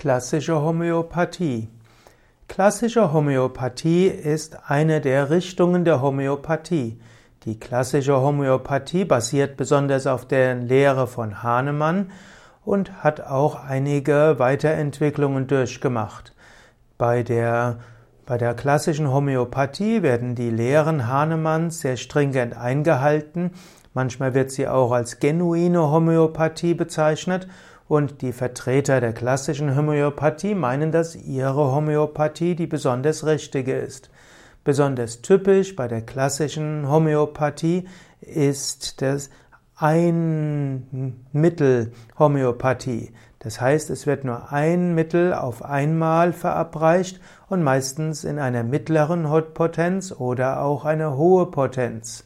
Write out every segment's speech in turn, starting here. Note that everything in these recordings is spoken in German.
Klassische Homöopathie. Klassische Homöopathie ist eine der Richtungen der Homöopathie. Die klassische Homöopathie basiert besonders auf der Lehre von Hahnemann und hat auch einige Weiterentwicklungen durchgemacht. Bei der, bei der klassischen Homöopathie werden die Lehren Hahnemanns sehr stringent eingehalten. Manchmal wird sie auch als genuine Homöopathie bezeichnet und die Vertreter der klassischen Homöopathie meinen, dass ihre Homöopathie die besonders richtige ist. Besonders typisch bei der klassischen Homöopathie ist das Ein-Mittel-Homöopathie. Das heißt, es wird nur ein Mittel auf einmal verabreicht und meistens in einer mittleren Potenz oder auch einer hohe Potenz.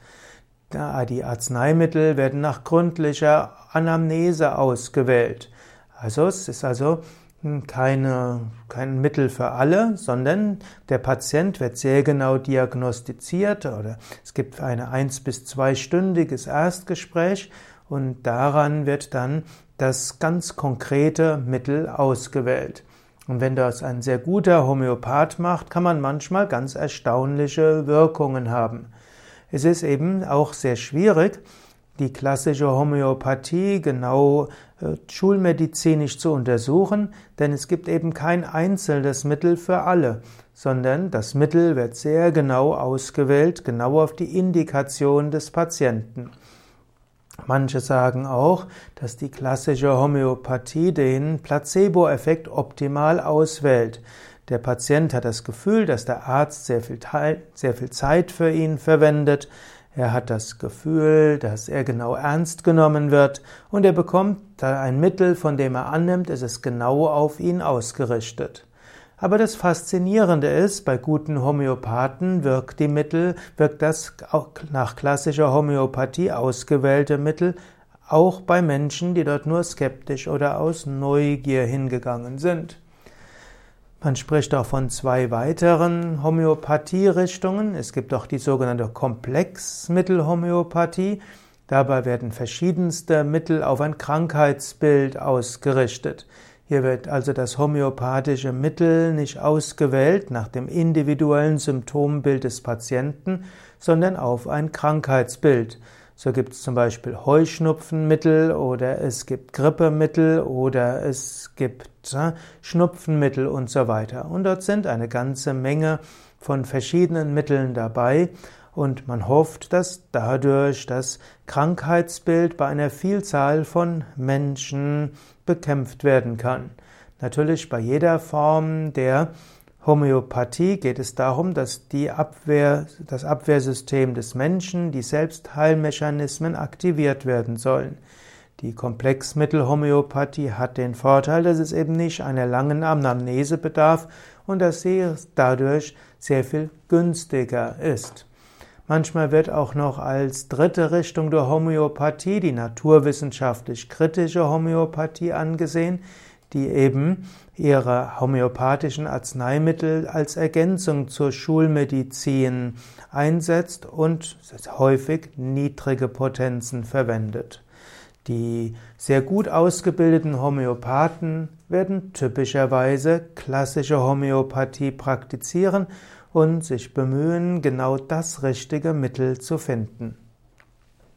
Die Arzneimittel werden nach gründlicher Anamnese ausgewählt. Also es ist also keine, kein Mittel für alle, sondern der Patient wird sehr genau diagnostiziert oder es gibt ein eins bis zweistündiges Erstgespräch und daran wird dann das ganz konkrete Mittel ausgewählt. Und wenn das ein sehr guter Homöopath macht, kann man manchmal ganz erstaunliche Wirkungen haben. Es ist eben auch sehr schwierig, die klassische Homöopathie genau äh, schulmedizinisch zu untersuchen, denn es gibt eben kein einzelnes Mittel für alle, sondern das Mittel wird sehr genau ausgewählt, genau auf die Indikation des Patienten. Manche sagen auch, dass die klassische Homöopathie den Placebo-Effekt optimal auswählt. Der Patient hat das Gefühl, dass der Arzt sehr viel, sehr viel Zeit für ihn verwendet. Er hat das Gefühl, dass er genau ernst genommen wird und er bekommt ein Mittel, von dem er annimmt, es ist genau auf ihn ausgerichtet. Aber das Faszinierende ist, bei guten Homöopathen wirkt die Mittel, wirkt das nach klassischer Homöopathie ausgewählte Mittel auch bei Menschen, die dort nur skeptisch oder aus Neugier hingegangen sind. Man spricht auch von zwei weiteren Homöopathierichtungen. Es gibt auch die sogenannte Komplexmittelhomöopathie. Dabei werden verschiedenste Mittel auf ein Krankheitsbild ausgerichtet. Hier wird also das homöopathische Mittel nicht ausgewählt nach dem individuellen Symptombild des Patienten, sondern auf ein Krankheitsbild. So gibt es zum Beispiel Heuschnupfenmittel oder es gibt Grippemittel oder es gibt äh, Schnupfenmittel und so weiter. Und dort sind eine ganze Menge von verschiedenen Mitteln dabei und man hofft, dass dadurch das Krankheitsbild bei einer Vielzahl von Menschen bekämpft werden kann. Natürlich bei jeder Form der Homöopathie geht es darum, dass die Abwehr, das Abwehrsystem des Menschen, die Selbstheilmechanismen aktiviert werden sollen. Die Komplexmittelhomöopathie hat den Vorteil, dass es eben nicht einer langen Anamnese bedarf und dass sie dadurch sehr viel günstiger ist. Manchmal wird auch noch als dritte Richtung der Homöopathie die naturwissenschaftlich kritische Homöopathie angesehen, die eben ihre homöopathischen Arzneimittel als Ergänzung zur Schulmedizin einsetzt und häufig niedrige Potenzen verwendet. Die sehr gut ausgebildeten Homöopathen werden typischerweise klassische Homöopathie praktizieren und sich bemühen, genau das richtige Mittel zu finden.